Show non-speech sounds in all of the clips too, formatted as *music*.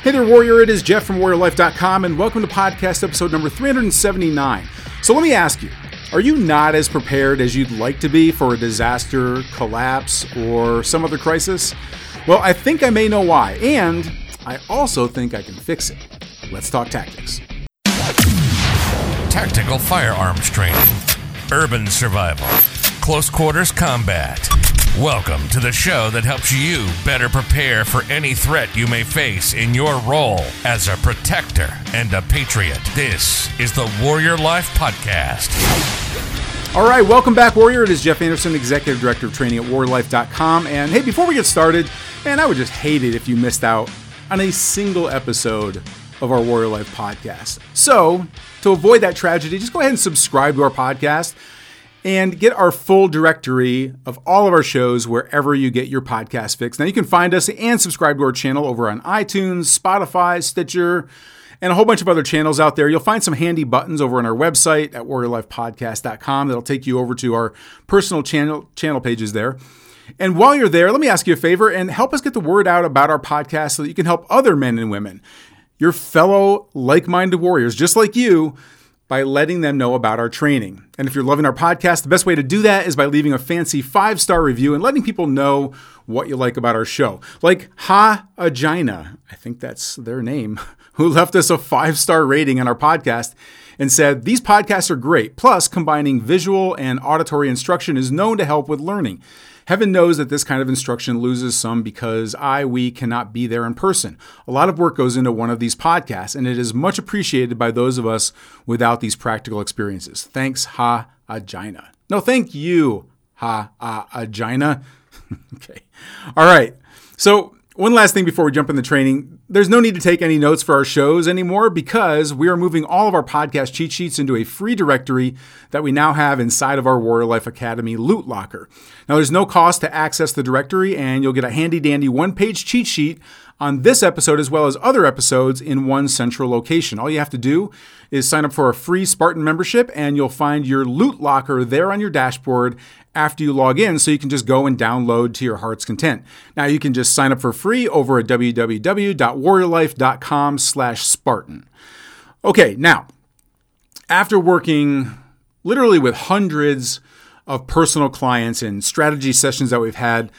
Hey there, Warrior. It is Jeff from WarriorLife.com, and welcome to podcast episode number 379. So let me ask you are you not as prepared as you'd like to be for a disaster, collapse, or some other crisis? Well, I think I may know why, and I also think I can fix it. Let's talk tactics. Tactical firearms training, urban survival, close quarters combat. Welcome to the show that helps you better prepare for any threat you may face in your role as a protector and a patriot. This is the Warrior Life Podcast. All right, welcome back, Warrior. It is Jeff Anderson, Executive Director of Training at WarriorLife.com. And hey, before we get started, man, I would just hate it if you missed out on a single episode of our Warrior Life podcast. So, to avoid that tragedy, just go ahead and subscribe to our podcast and get our full directory of all of our shows wherever you get your podcast fix. Now, you can find us and subscribe to our channel over on iTunes, Spotify, Stitcher, and a whole bunch of other channels out there. You'll find some handy buttons over on our website at warriorlifepodcast.com that'll take you over to our personal channel channel pages there. And while you're there, let me ask you a favor and help us get the word out about our podcast so that you can help other men and women, your fellow like-minded warriors just like you by letting them know about our training. And if you're loving our podcast, the best way to do that is by leaving a fancy five star review and letting people know what you like about our show. Like Ha Agina, I think that's their name, *laughs* who left us a five star rating on our podcast and said, These podcasts are great. Plus, combining visual and auditory instruction is known to help with learning. Heaven knows that this kind of instruction loses some because I, we cannot be there in person. A lot of work goes into one of these podcasts, and it is much appreciated by those of us without these practical experiences. Thanks, Ha Agina. No, thank you, Ha Agina. *laughs* okay. All right. So, one last thing before we jump in the training. There's no need to take any notes for our shows anymore because we are moving all of our podcast cheat sheets into a free directory that we now have inside of our Warrior Life Academy Loot Locker. Now, there's no cost to access the directory, and you'll get a handy dandy one page cheat sheet on this episode as well as other episodes in one central location. All you have to do is sign up for a free Spartan membership, and you'll find your Loot Locker there on your dashboard after you log in so you can just go and download to your heart's content. Now you can just sign up for free over at www.warriorlife.com slash Spartan. Okay, now, after working literally with hundreds of personal clients and strategy sessions that we've had,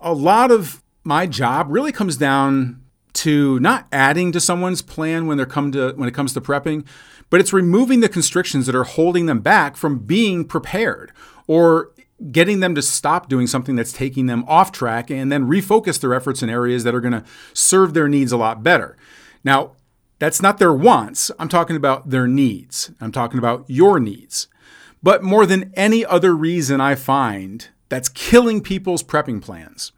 a lot of my job really comes down to not adding to someone's plan when they come to when it comes to prepping, but it's removing the constrictions that are holding them back from being prepared or getting them to stop doing something that's taking them off track and then refocus their efforts in areas that are going to serve their needs a lot better. Now, that's not their wants. I'm talking about their needs. I'm talking about your needs. But more than any other reason I find that's killing people's prepping plans,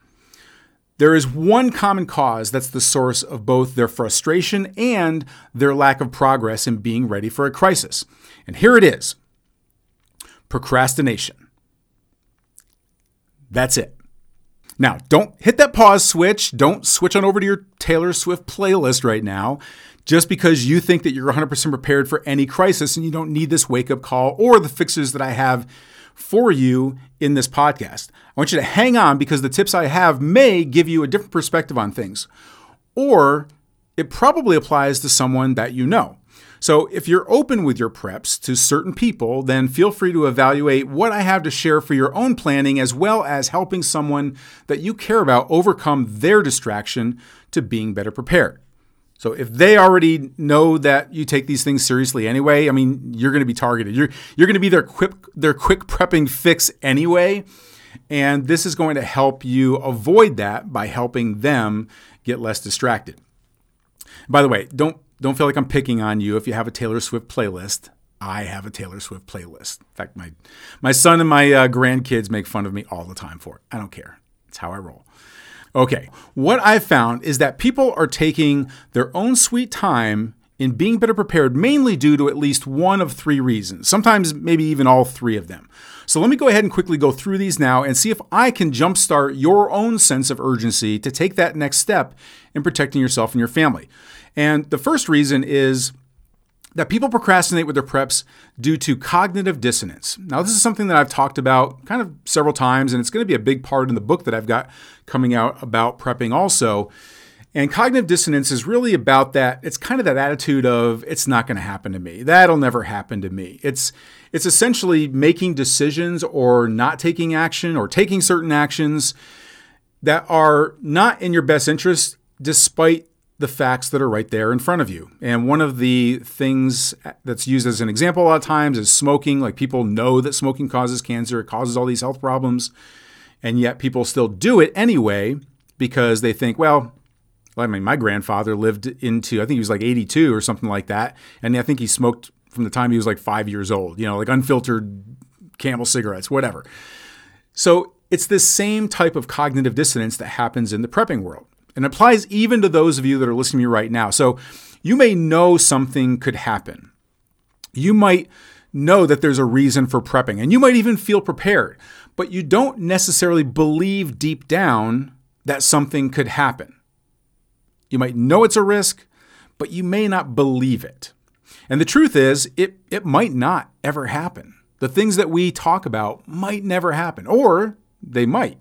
there is one common cause that's the source of both their frustration and their lack of progress in being ready for a crisis. And here it is procrastination. That's it. Now, don't hit that pause switch. Don't switch on over to your Taylor Swift playlist right now just because you think that you're 100% prepared for any crisis and you don't need this wake up call or the fixes that I have for you in this podcast. I want you to hang on because the tips I have may give you a different perspective on things, or it probably applies to someone that you know. So, if you're open with your preps to certain people, then feel free to evaluate what I have to share for your own planning, as well as helping someone that you care about overcome their distraction to being better prepared. So, if they already know that you take these things seriously anyway, I mean, you're going to be targeted. You're, you're going to be their quick, their quick prepping fix anyway. And this is going to help you avoid that by helping them get less distracted. By the way, don't don't feel like I'm picking on you if you have a Taylor Swift playlist. I have a Taylor Swift playlist. In fact, my my son and my uh, grandkids make fun of me all the time for it. I don't care. It's how I roll. Okay, what I've found is that people are taking their own sweet time in being better prepared mainly due to at least one of three reasons, sometimes maybe even all three of them. So let me go ahead and quickly go through these now and see if I can jumpstart your own sense of urgency to take that next step in protecting yourself and your family. And the first reason is that people procrastinate with their preps due to cognitive dissonance. Now, this is something that I've talked about kind of several times, and it's going to be a big part in the book that I've got coming out about prepping also. And cognitive dissonance is really about that. It's kind of that attitude of it's not going to happen to me. That'll never happen to me. It's it's essentially making decisions or not taking action or taking certain actions that are not in your best interest despite the facts that are right there in front of you. And one of the things that's used as an example a lot of times is smoking. Like people know that smoking causes cancer, it causes all these health problems, and yet people still do it anyway because they think, well, I mean, my grandfather lived into, I think he was like 82 or something like that. And I think he smoked from the time he was like five years old, you know, like unfiltered camel cigarettes, whatever. So it's this same type of cognitive dissonance that happens in the prepping world and it applies even to those of you that are listening to me right now. So you may know something could happen. You might know that there's a reason for prepping and you might even feel prepared, but you don't necessarily believe deep down that something could happen. You might know it's a risk, but you may not believe it. And the truth is, it, it might not ever happen. The things that we talk about might never happen, or they might.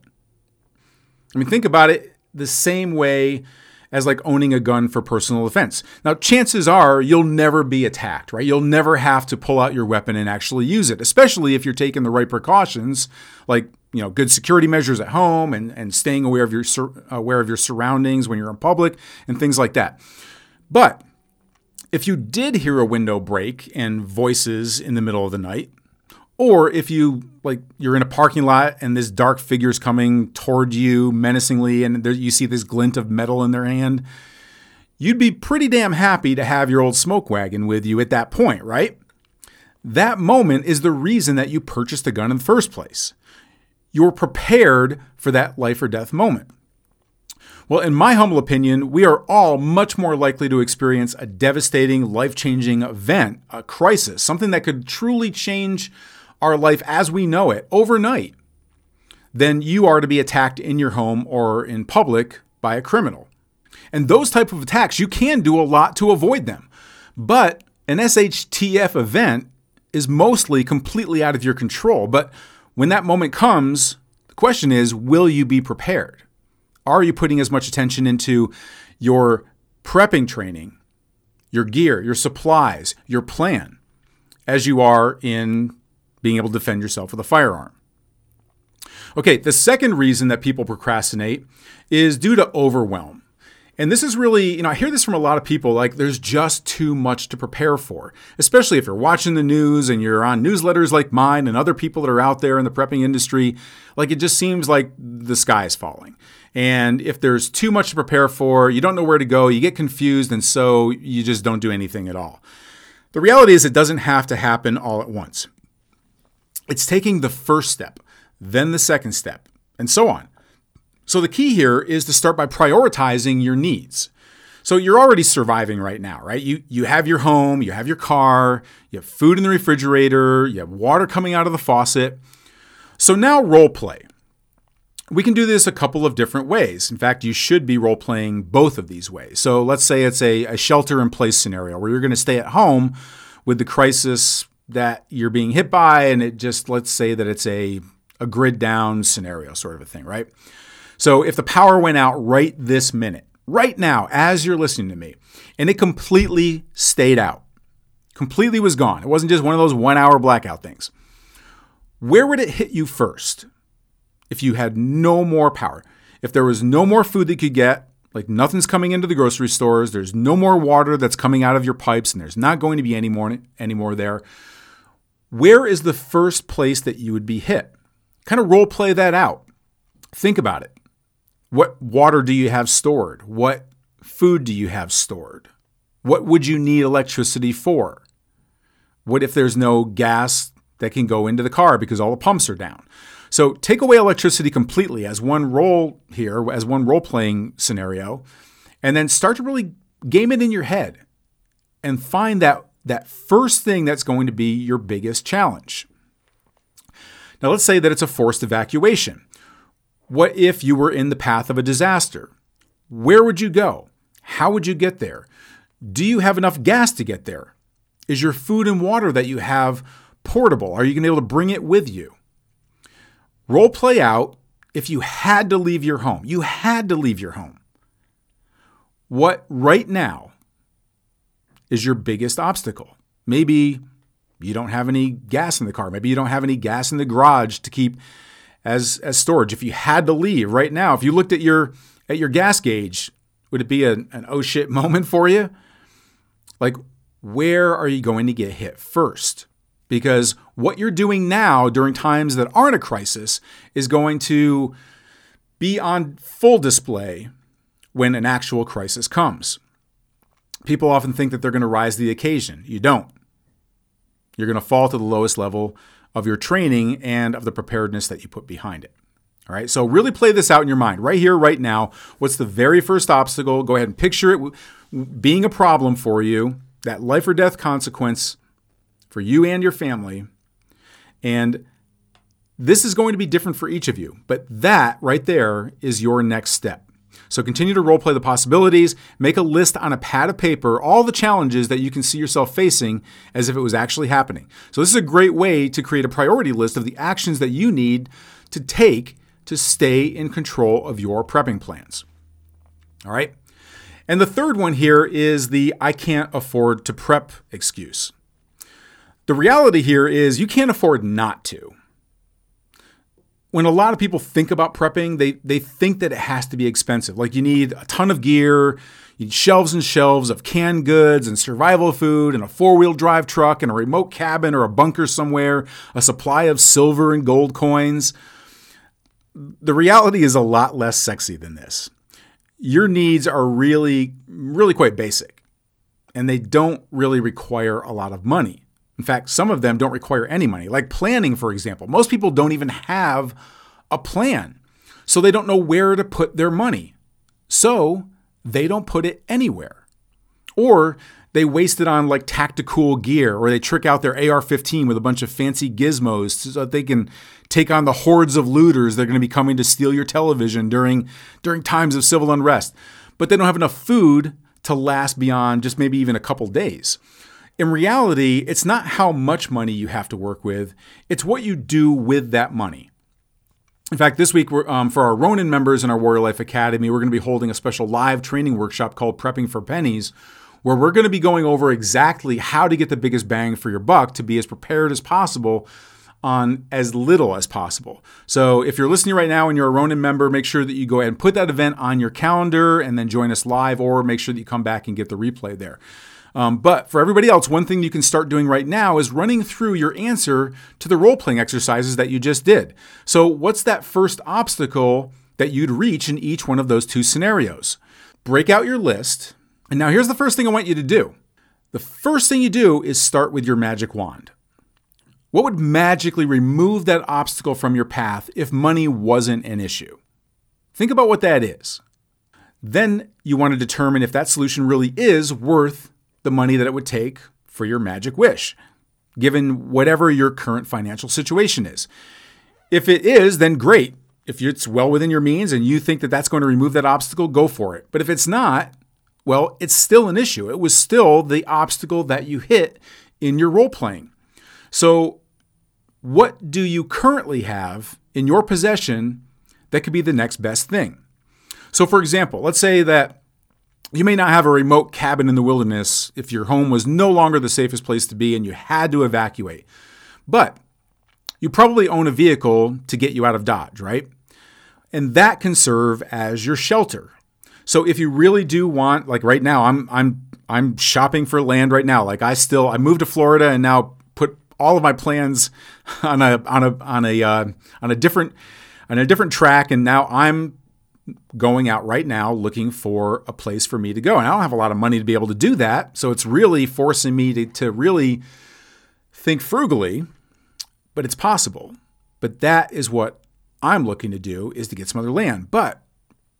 I mean, think about it the same way as like owning a gun for personal defense. Now, chances are you'll never be attacked, right? You'll never have to pull out your weapon and actually use it, especially if you're taking the right precautions, like you know, good security measures at home and, and staying aware of your aware of your surroundings when you're in public and things like that. But if you did hear a window break and voices in the middle of the night, or if you like you're in a parking lot and this dark figure's coming toward you menacingly and there, you see this glint of metal in their hand, you'd be pretty damn happy to have your old smoke wagon with you at that point, right? That moment is the reason that you purchased a gun in the first place. You're prepared for that life or death moment. Well, in my humble opinion, we are all much more likely to experience a devastating, life changing event, a crisis, something that could truly change our life as we know it overnight then you are to be attacked in your home or in public by a criminal. And those type of attacks, you can do a lot to avoid them. But an SHTF event is mostly completely out of your control. But when that moment comes, the question is will you be prepared? Are you putting as much attention into your prepping training, your gear, your supplies, your plan, as you are in being able to defend yourself with a firearm. Okay, the second reason that people procrastinate is due to overwhelm. And this is really, you know, I hear this from a lot of people like there's just too much to prepare for, especially if you're watching the news and you're on newsletters like mine and other people that are out there in the prepping industry. Like it just seems like the sky is falling. And if there's too much to prepare for, you don't know where to go, you get confused, and so you just don't do anything at all. The reality is, it doesn't have to happen all at once. It's taking the first step, then the second step, and so on. So the key here is to start by prioritizing your needs. So you're already surviving right now, right? You you have your home, you have your car, you have food in the refrigerator, you have water coming out of the faucet. So now role play. We can do this a couple of different ways. In fact, you should be role playing both of these ways. So let's say it's a, a shelter in place scenario where you're going to stay at home with the crisis that you're being hit by, and it just let's say that it's a a grid down scenario sort of a thing, right? So if the power went out right this minute, right now, as you're listening to me, and it completely stayed out, completely was gone. It wasn't just one of those one hour blackout things. Where would it hit you first if you had no more power? If there was no more food that you could get, like nothing's coming into the grocery stores, there's no more water that's coming out of your pipes, and there's not going to be any more, any more there where is the first place that you would be hit? Kind of role play that out. Think about it. What water do you have stored? What food do you have stored? What would you need electricity for? What if there's no gas that can go into the car because all the pumps are down? So take away electricity completely as one role here, as one role playing scenario, and then start to really game it in your head and find that that first thing that's going to be your biggest challenge. Now, let's say that it's a forced evacuation. What if you were in the path of a disaster? Where would you go? How would you get there? Do you have enough gas to get there? Is your food and water that you have portable? Are you going to be able to bring it with you? Role play out if you had to leave your home. You had to leave your home. what right now is your biggest obstacle. Maybe you don't have any gas in the car. Maybe you don't have any gas in the garage to keep as as storage. If you had to leave right now, if you looked at your at your gas gauge, would it be a, an oh shit *laughs* moment for you? Like, where are you going to get hit first? Because what you're doing now during times that aren't a crisis is going to be on full display when an actual crisis comes. People often think that they're going to rise to the occasion. You don't. You're going to fall to the lowest level of your training and of the preparedness that you put behind it. All right, so really play this out in your mind right here, right now. What's the very first obstacle? Go ahead and picture it being a problem for you, that life or death consequence for you and your family. And this is going to be different for each of you, but that right there is your next step. So continue to role play the possibilities, make a list on a pad of paper, all the challenges that you can see yourself facing as if it was actually happening. So this is a great way to create a priority list of the actions that you need to take to stay in control of your prepping plans. All right? And the third one here is the I can't afford to prep excuse. The reality here is you can't afford not to when a lot of people think about prepping, they they think that it has to be expensive. Like you need a ton of gear, you need shelves and shelves of canned goods and survival food and a four-wheel drive truck and a remote cabin or a bunker somewhere, a supply of silver and gold coins. The reality is a lot less sexy than this. Your needs are really really quite basic and they don't really require a lot of money. In fact, some of them don't require any money, like planning, for example. Most people don't even have a plan, so they don't know where to put their money. So they don't put it anywhere. Or they waste it on like tactical gear, or they trick out their AR 15 with a bunch of fancy gizmos so that they can take on the hordes of looters that are going to be coming to steal your television during, during times of civil unrest. But they don't have enough food to last beyond just maybe even a couple days. In reality, it's not how much money you have to work with, it's what you do with that money. In fact, this week um, for our Ronin members in our Warrior Life Academy, we're going to be holding a special live training workshop called Prepping for Pennies, where we're going to be going over exactly how to get the biggest bang for your buck to be as prepared as possible on as little as possible. So if you're listening right now and you're a Ronin member, make sure that you go ahead and put that event on your calendar and then join us live, or make sure that you come back and get the replay there. Um, but for everybody else, one thing you can start doing right now is running through your answer to the role playing exercises that you just did. So, what's that first obstacle that you'd reach in each one of those two scenarios? Break out your list. And now, here's the first thing I want you to do the first thing you do is start with your magic wand. What would magically remove that obstacle from your path if money wasn't an issue? Think about what that is. Then you want to determine if that solution really is worth the money that it would take for your magic wish, given whatever your current financial situation is. If it is, then great. If it's well within your means and you think that that's going to remove that obstacle, go for it. But if it's not, well, it's still an issue. It was still the obstacle that you hit in your role playing. So, what do you currently have in your possession that could be the next best thing? So, for example, let's say that you may not have a remote cabin in the wilderness if your home was no longer the safest place to be and you had to evacuate. But you probably own a vehicle to get you out of Dodge, right? And that can serve as your shelter. So if you really do want like right now I'm I'm I'm shopping for land right now. Like I still I moved to Florida and now put all of my plans on a on a on a uh, on a different on a different track and now I'm going out right now looking for a place for me to go. And I don't have a lot of money to be able to do that. So it's really forcing me to, to really think frugally, but it's possible. But that is what I'm looking to do is to get some other land. But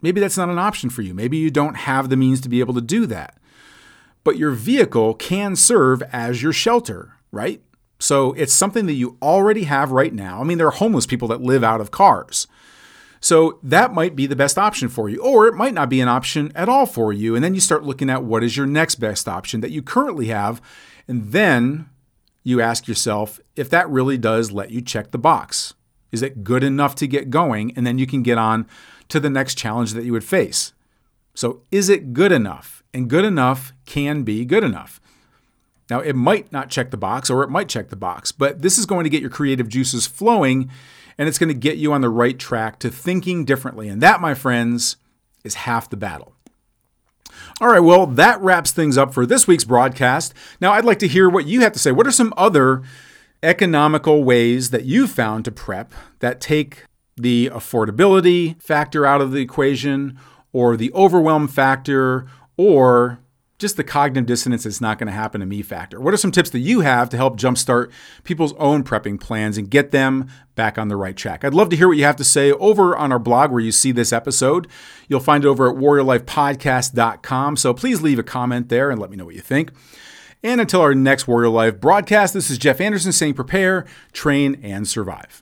maybe that's not an option for you. Maybe you don't have the means to be able to do that. But your vehicle can serve as your shelter, right? So it's something that you already have right now. I mean, there are homeless people that live out of cars. So that might be the best option for you, or it might not be an option at all for you. And then you start looking at what is your next best option that you currently have. And then you ask yourself if that really does let you check the box. Is it good enough to get going? And then you can get on to the next challenge that you would face. So, is it good enough? And good enough can be good enough. Now, it might not check the box or it might check the box, but this is going to get your creative juices flowing and it's going to get you on the right track to thinking differently. And that, my friends, is half the battle. All right, well, that wraps things up for this week's broadcast. Now, I'd like to hear what you have to say. What are some other economical ways that you've found to prep that take the affordability factor out of the equation or the overwhelm factor or just the cognitive dissonance it's not going to happen to me factor. What are some tips that you have to help jumpstart people's own prepping plans and get them back on the right track? I'd love to hear what you have to say over on our blog where you see this episode. You'll find it over at warriorlifepodcast.com. So please leave a comment there and let me know what you think. And until our next Warrior Life broadcast, this is Jeff Anderson saying prepare, train, and survive.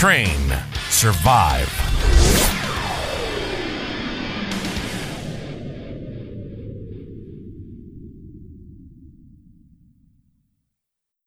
train, survive.